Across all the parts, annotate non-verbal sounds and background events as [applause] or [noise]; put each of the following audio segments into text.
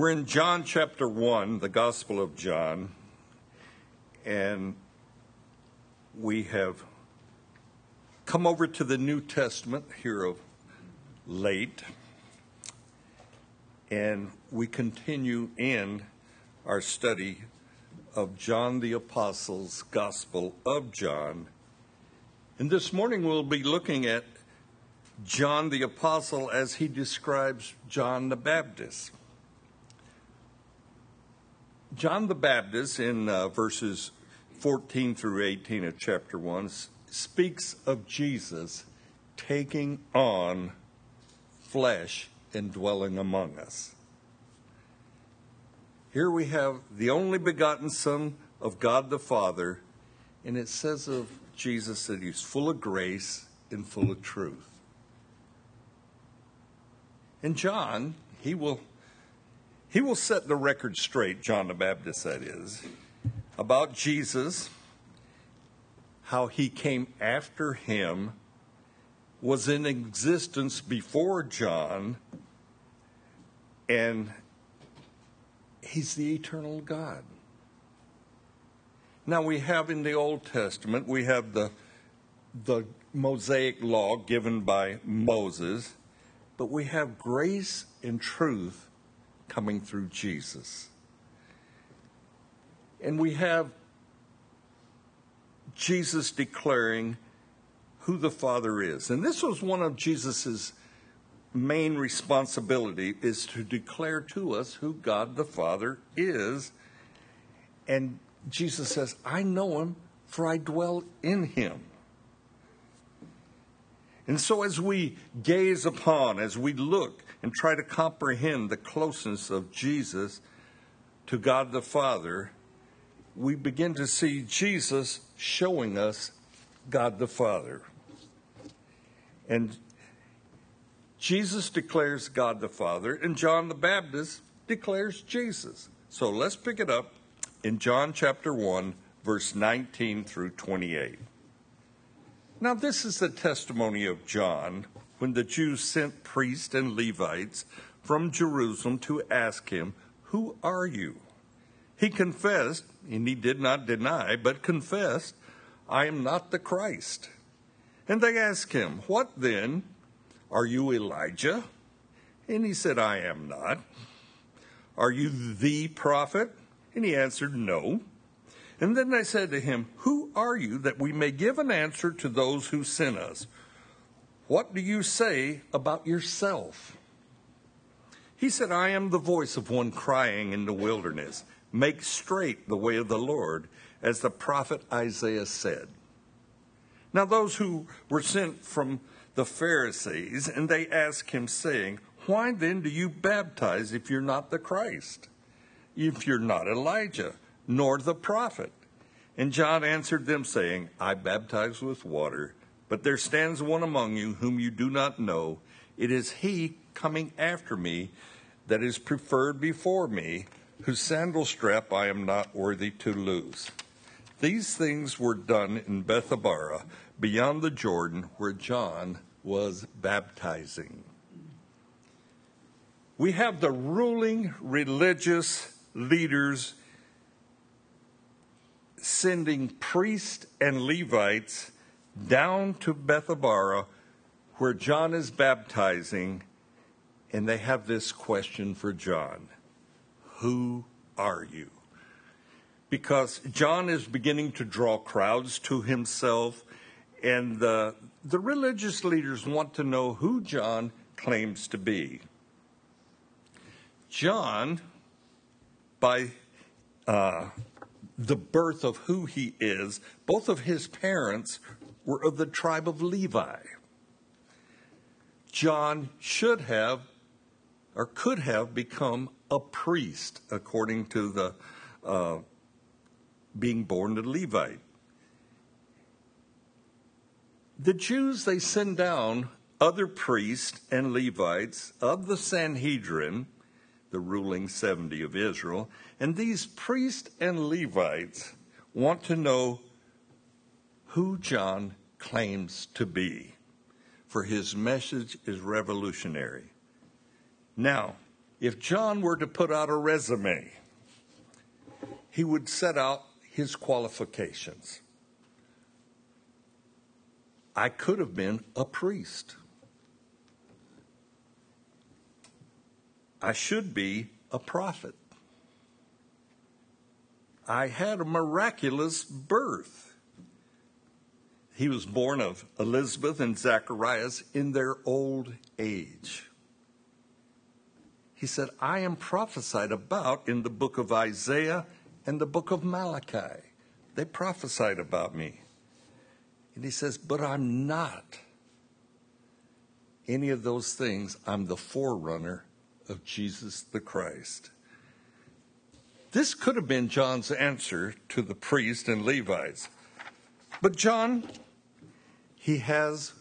We're in John chapter 1, the Gospel of John, and we have come over to the New Testament here of late, and we continue in our study of John the Apostle's Gospel of John. And this morning we'll be looking at John the Apostle as he describes John the Baptist. John the Baptist, in uh, verses 14 through 18 of chapter 1, speaks of Jesus taking on flesh and dwelling among us. Here we have the only begotten Son of God the Father, and it says of Jesus that he's full of grace and full of truth. And John, he will he will set the record straight, John the Baptist that is, about Jesus, how he came after him, was in existence before John, and he's the eternal God. Now we have in the Old Testament, we have the the Mosaic law given by Moses but we have grace and truth coming through Jesus. And we have Jesus declaring who the Father is. And this was one of Jesus's main responsibility is to declare to us who God the Father is. And Jesus says, I know him for I dwell in him. And so, as we gaze upon, as we look and try to comprehend the closeness of Jesus to God the Father, we begin to see Jesus showing us God the Father. And Jesus declares God the Father, and John the Baptist declares Jesus. So let's pick it up in John chapter 1, verse 19 through 28. Now, this is the testimony of John when the Jews sent priests and Levites from Jerusalem to ask him, Who are you? He confessed, and he did not deny, but confessed, I am not the Christ. And they asked him, What then? Are you Elijah? And he said, I am not. Are you the prophet? And he answered, No. And then they said to him, Who are you that we may give an answer to those who sent us? What do you say about yourself? He said, I am the voice of one crying in the wilderness, Make straight the way of the Lord, as the prophet Isaiah said. Now, those who were sent from the Pharisees, and they asked him, saying, Why then do you baptize if you're not the Christ? If you're not Elijah? nor the prophet. And John answered them, saying, I baptize with water, but there stands one among you whom you do not know. It is he coming after me that is preferred before me, whose sandal strap I am not worthy to loose. These things were done in Bethabara, beyond the Jordan, where John was baptizing. We have the ruling religious leaders sending priests and Levites down to Bethabara where John is baptizing, and they have this question for John Who are you? Because John is beginning to draw crowds to himself, and the, the religious leaders want to know who John claims to be. John, by uh, the birth of who he is, both of his parents were of the tribe of Levi. John should have or could have become a priest according to the uh, being born to Levite. The Jews, they send down other priests and Levites of the Sanhedrin the ruling 70 of Israel. And these priests and Levites want to know who John claims to be, for his message is revolutionary. Now, if John were to put out a resume, he would set out his qualifications. I could have been a priest. I should be a prophet. I had a miraculous birth. He was born of Elizabeth and Zacharias in their old age. He said, I am prophesied about in the book of Isaiah and the book of Malachi. They prophesied about me. And he says, But I'm not any of those things. I'm the forerunner of Jesus the Christ. This could have been John's answer to the priest and Levites. But John, he has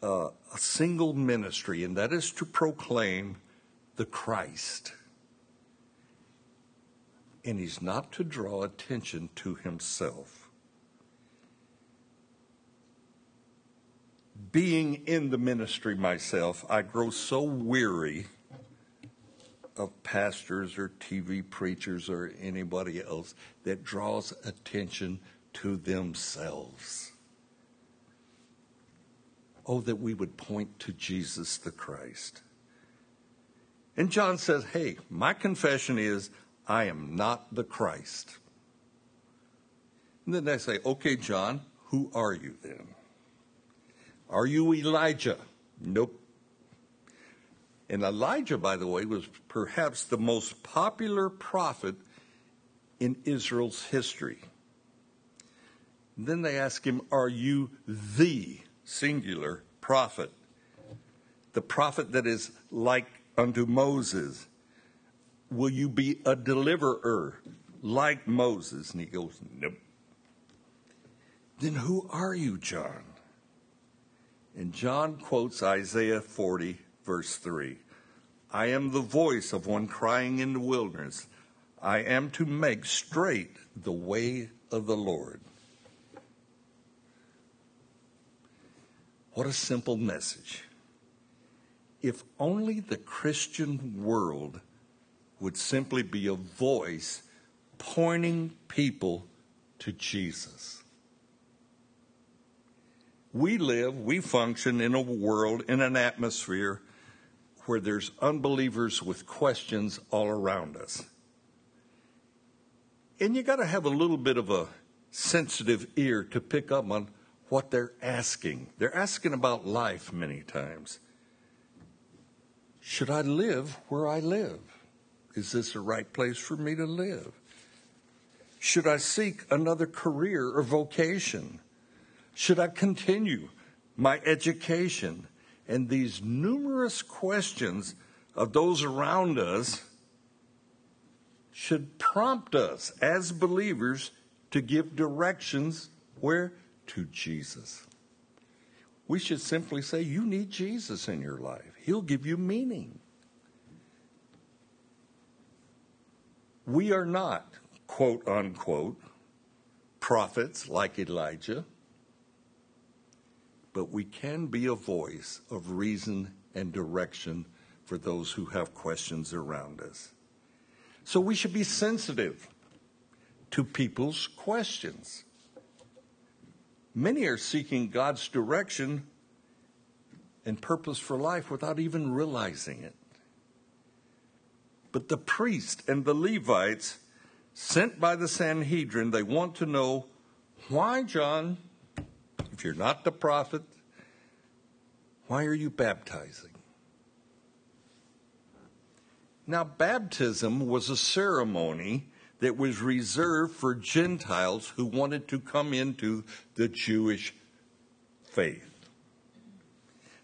uh, a single ministry, and that is to proclaim the Christ. And he's not to draw attention to himself. Being in the ministry myself, I grow so weary of pastors or TV preachers or anybody else that draws attention to themselves. Oh, that we would point to Jesus the Christ. And John says, Hey, my confession is I am not the Christ. And then they say, Okay, John, who are you then? Are you Elijah? Nope. And Elijah, by the way, was perhaps the most popular prophet in Israel's history. And then they ask him, Are you the singular prophet? The prophet that is like unto Moses. Will you be a deliverer like Moses? And he goes, Nope. Then who are you, John? And John quotes Isaiah 40, verse 3. I am the voice of one crying in the wilderness. I am to make straight the way of the Lord. What a simple message. If only the Christian world would simply be a voice pointing people to Jesus. We live, we function in a world, in an atmosphere where there's unbelievers with questions all around us. And you got to have a little bit of a sensitive ear to pick up on what they're asking. They're asking about life many times. Should I live where I live? Is this the right place for me to live? Should I seek another career or vocation? Should I continue my education? And these numerous questions of those around us should prompt us as believers to give directions where? To Jesus. We should simply say, You need Jesus in your life, He'll give you meaning. We are not, quote unquote, prophets like Elijah but we can be a voice of reason and direction for those who have questions around us. So we should be sensitive to people's questions. Many are seeking God's direction and purpose for life without even realizing it. But the priest and the Levites, sent by the Sanhedrin, they want to know why John if you're not the prophet, why are you baptizing? Now, baptism was a ceremony that was reserved for Gentiles who wanted to come into the Jewish faith.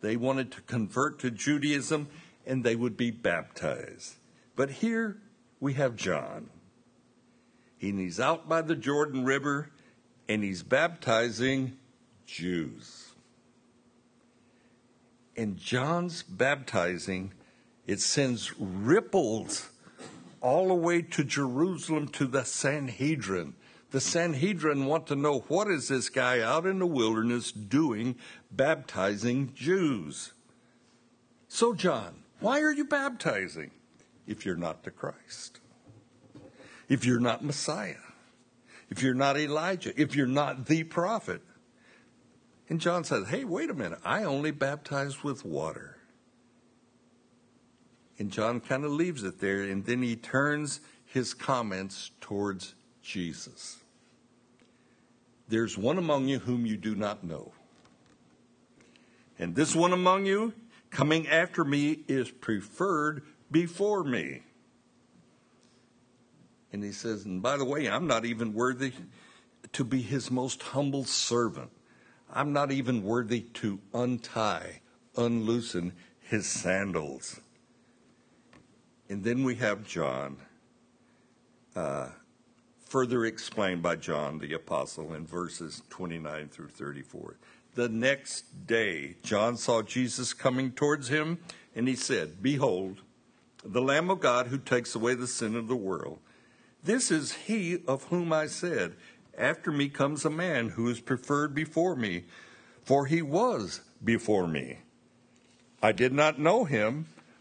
They wanted to convert to Judaism and they would be baptized. But here we have John. And he's out by the Jordan River and he's baptizing Jews. And John's baptizing, it sends ripples all the way to Jerusalem to the Sanhedrin. The Sanhedrin want to know what is this guy out in the wilderness doing baptizing Jews? So, John, Why are you baptizing if you're not the Christ? If you're not Messiah? If you're not Elijah? If you're not the prophet? And John says, Hey, wait a minute. I only baptize with water. And John kind of leaves it there, and then he turns his comments towards Jesus. There's one among you whom you do not know. And this one among you coming after me is preferred before me. And he says, and by the way, I'm not even worthy to be his most humble servant. I'm not even worthy to untie, unloosen his sandals. And then we have John, uh, further explained by John the Apostle in verses 29 through 34. The next day, John saw Jesus coming towards him, and he said, Behold, the Lamb of God who takes away the sin of the world. This is he of whom I said, After me comes a man who is preferred before me, for he was before me. I did not know him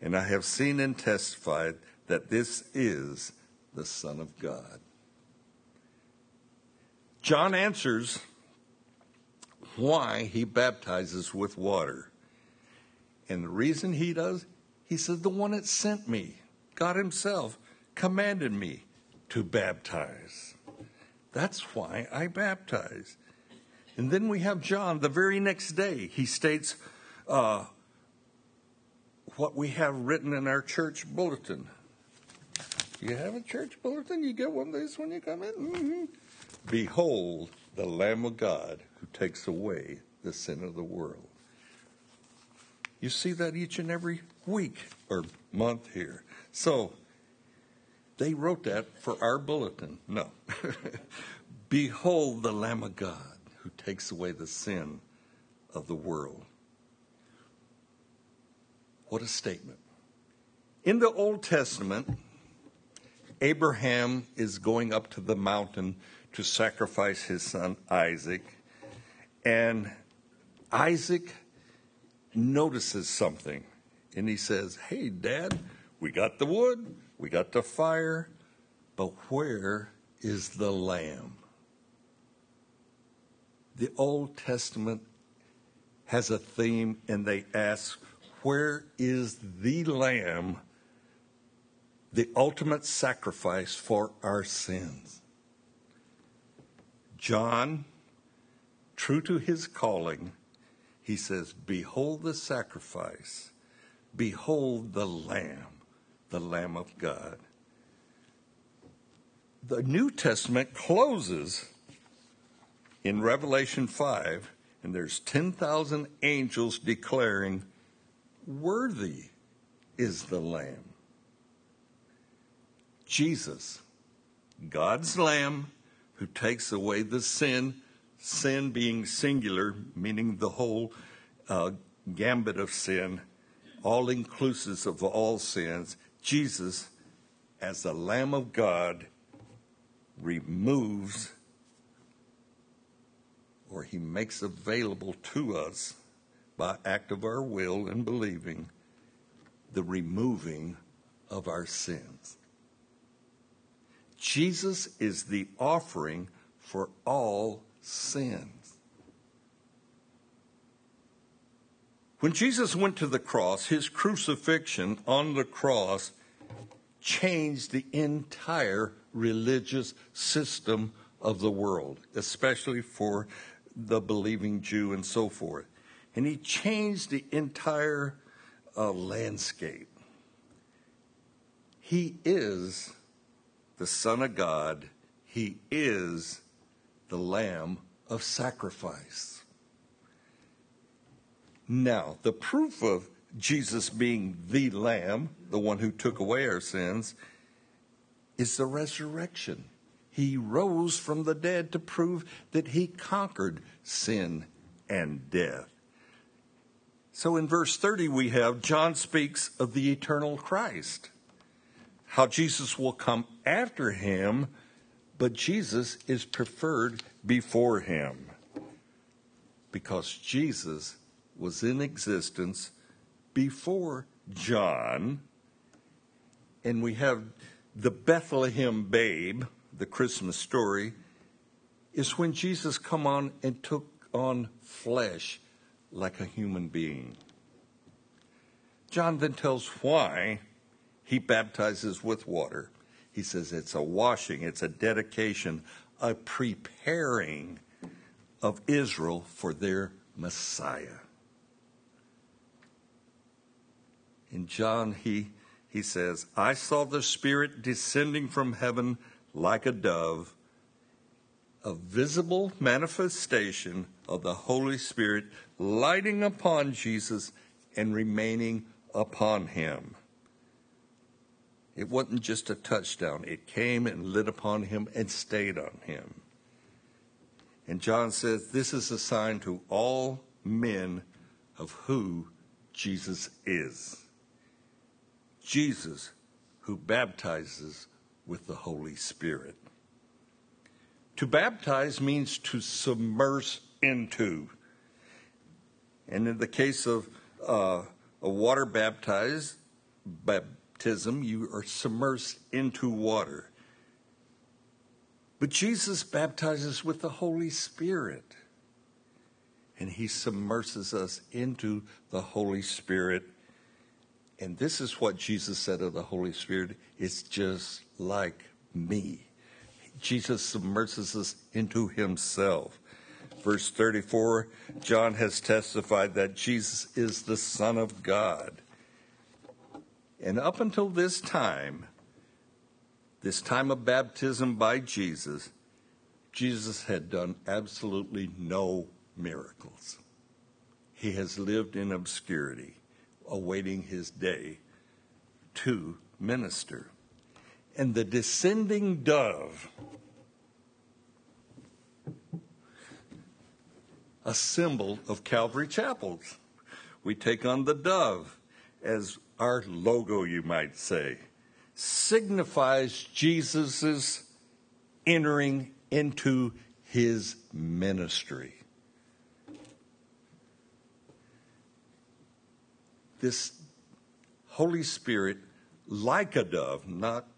and I have seen and testified that this is the Son of God. John answers why he baptizes with water. And the reason he does, he says, the one that sent me, God Himself, commanded me to baptize. That's why I baptize. And then we have John the very next day. He states, uh, what we have written in our church bulletin. You have a church bulletin? You get one of these when you come in? Mm-hmm. Behold the Lamb of God who takes away the sin of the world. You see that each and every week or month here. So, they wrote that for our bulletin. No. [laughs] Behold the Lamb of God who takes away the sin of the world. What a statement. In the Old Testament, Abraham is going up to the mountain to sacrifice his son Isaac. And Isaac notices something. And he says, Hey, Dad, we got the wood, we got the fire, but where is the lamb? The Old Testament has a theme, and they ask, where is the Lamb, the ultimate sacrifice for our sins? John, true to his calling, he says, Behold the sacrifice, behold the Lamb, the Lamb of God. The New Testament closes in Revelation 5, and there's 10,000 angels declaring, Worthy is the Lamb. Jesus, God's Lamb, who takes away the sin, sin being singular, meaning the whole uh, gambit of sin, all inclusive of all sins. Jesus, as the Lamb of God, removes or he makes available to us by act of our will and believing the removing of our sins. Jesus is the offering for all sins. When Jesus went to the cross, his crucifixion on the cross changed the entire religious system of the world, especially for the believing Jew and so forth and he changed the entire uh, landscape. He is the Son of God, he is the Lamb of sacrifice. Now, the proof of Jesus being the Lamb, the one who took away our sins, is the resurrection. He rose from the dead to prove that he conquered sin and death. So in verse 30, we have John speaks of the eternal Christ, how Jesus will come after him, but Jesus is preferred before him because Jesus was in existence before John. And we have the Bethlehem babe, the Christmas story, is when Jesus come on and took on flesh like a human being. John then tells why he baptizes with water. He says it's a washing, it's a dedication, a preparing of Israel for their Messiah. In John, he, he says, I saw the Spirit descending from heaven like a dove, a visible manifestation of the Holy Spirit lighting upon Jesus and remaining upon him. It wasn't just a touchdown, it came and lit upon him and stayed on him. And John says this is a sign to all men of who Jesus is. Jesus, who baptizes with the Holy Spirit. To baptize means to submerge into. And in the case of uh, a water baptized baptism, you are submerged into water. But Jesus baptizes with the Holy Spirit. And he submerses us into the Holy Spirit. And this is what Jesus said of the Holy Spirit it's just like me. Jesus submerses us into himself. Verse 34 John has testified that Jesus is the Son of God. And up until this time, this time of baptism by Jesus, Jesus had done absolutely no miracles. He has lived in obscurity, awaiting his day to minister. And the descending dove, a symbol of Calvary Chapels. We take on the dove as our logo, you might say signifies Jesus' entering into his ministry. This Holy Spirit, like a dove, not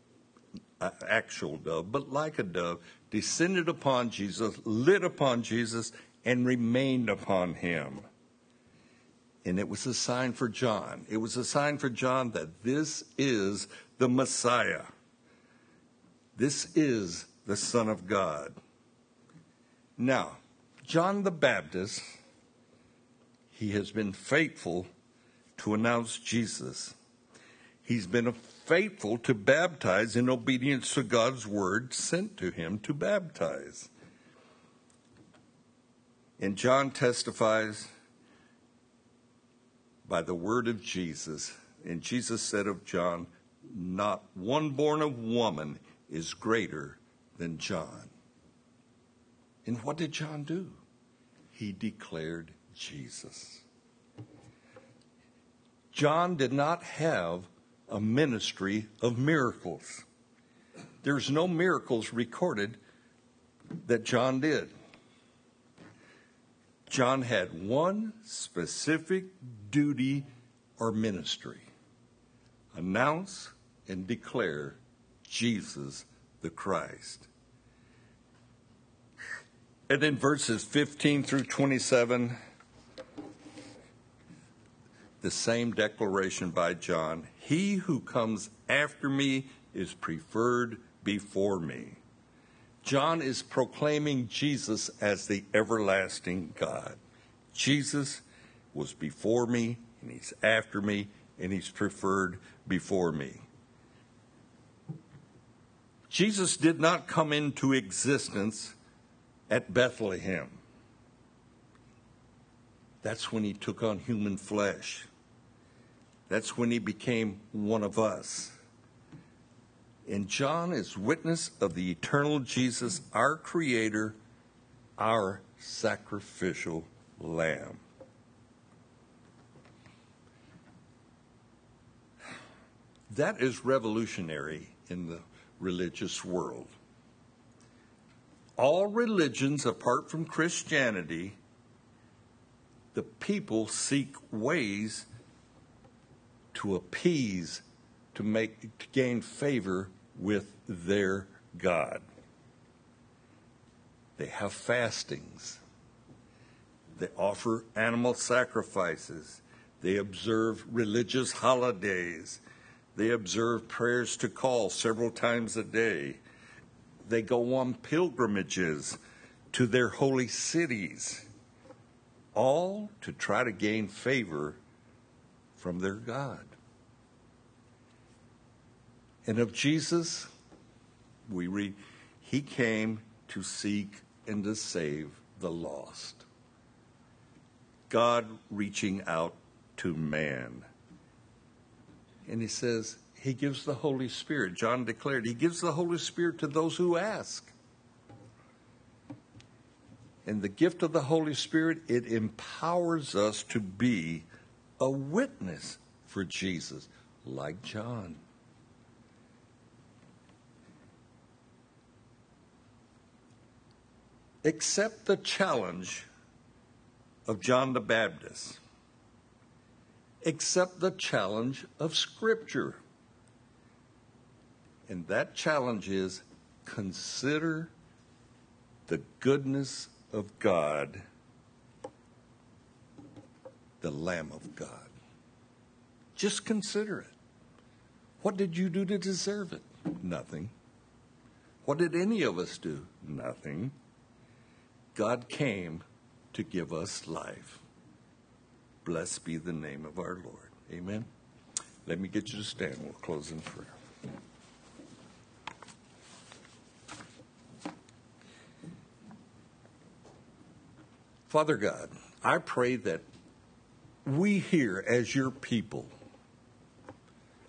an actual dove, but like a dove, descended upon Jesus, lit upon Jesus, and remained upon him. And it was a sign for John. It was a sign for John that this is the Messiah. This is the Son of God. Now, John the Baptist, he has been faithful to announce Jesus. He's been faithful to baptize in obedience to God's word sent to him to baptize. And John testifies by the word of Jesus. And Jesus said of John, not one born of woman is greater than John. And what did John do? He declared Jesus. John did not have a ministry of miracles. There's no miracles recorded that John did. John had one specific duty or ministry announce and declare Jesus the Christ. And in verses 15 through 27, the same declaration by John He who comes after me is preferred before me. John is proclaiming Jesus as the everlasting God. Jesus was before me, and he's after me, and he's preferred before me. Jesus did not come into existence at Bethlehem. That's when he took on human flesh. That's when he became one of us. And John is witness of the eternal Jesus, our Creator, our sacrificial lamb. That is revolutionary in the religious world. All religions, apart from Christianity, the people seek ways to appease, to make, to gain favor with their God. They have fastings. They offer animal sacrifices. They observe religious holidays. They observe prayers to call several times a day. They go on pilgrimages to their holy cities, all to try to gain favor from their God. And of Jesus, we read, He came to seek and to save the lost. God reaching out to man. And He says, He gives the Holy Spirit. John declared, He gives the Holy Spirit to those who ask. And the gift of the Holy Spirit, it empowers us to be a witness for Jesus, like John. Accept the challenge of John the Baptist. Accept the challenge of Scripture. And that challenge is consider the goodness of God the Lamb of God. Just consider it. What did you do to deserve it? Nothing. What did any of us do? Nothing. God came to give us life. Blessed be the name of our Lord. Amen. Let me get you to stand. We'll close in prayer. Father God, I pray that we here as your people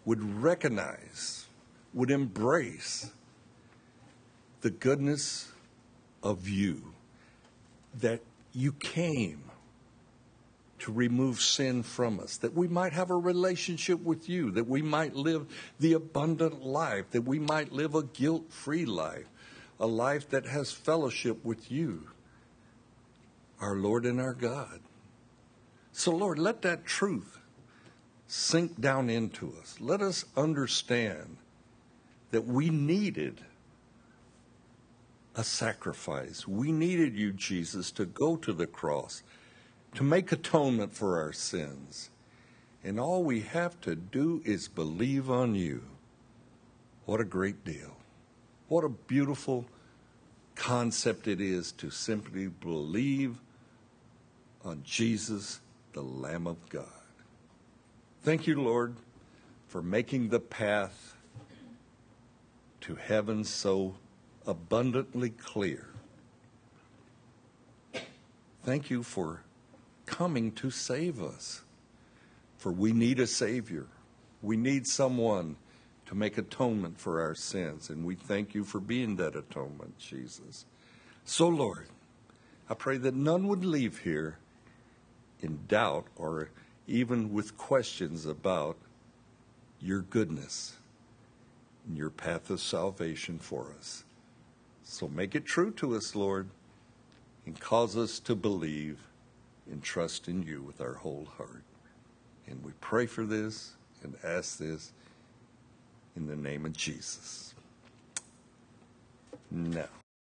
would recognize, would embrace the goodness of you, that you came to remove sin from us, that we might have a relationship with you, that we might live the abundant life, that we might live a guilt free life, a life that has fellowship with you, our Lord and our God. So, Lord, let that truth sink down into us. Let us understand that we needed a sacrifice. We needed you, Jesus, to go to the cross, to make atonement for our sins. And all we have to do is believe on you. What a great deal. What a beautiful concept it is to simply believe on Jesus the Lamb of God. Thank you, Lord, for making the path to heaven so abundantly clear. Thank you for coming to save us, for we need a Savior. We need someone to make atonement for our sins, and we thank you for being that atonement, Jesus. So, Lord, I pray that none would leave here in doubt or even with questions about your goodness and your path of salvation for us. So make it true to us, Lord, and cause us to believe and trust in you with our whole heart. And we pray for this and ask this in the name of Jesus. Now,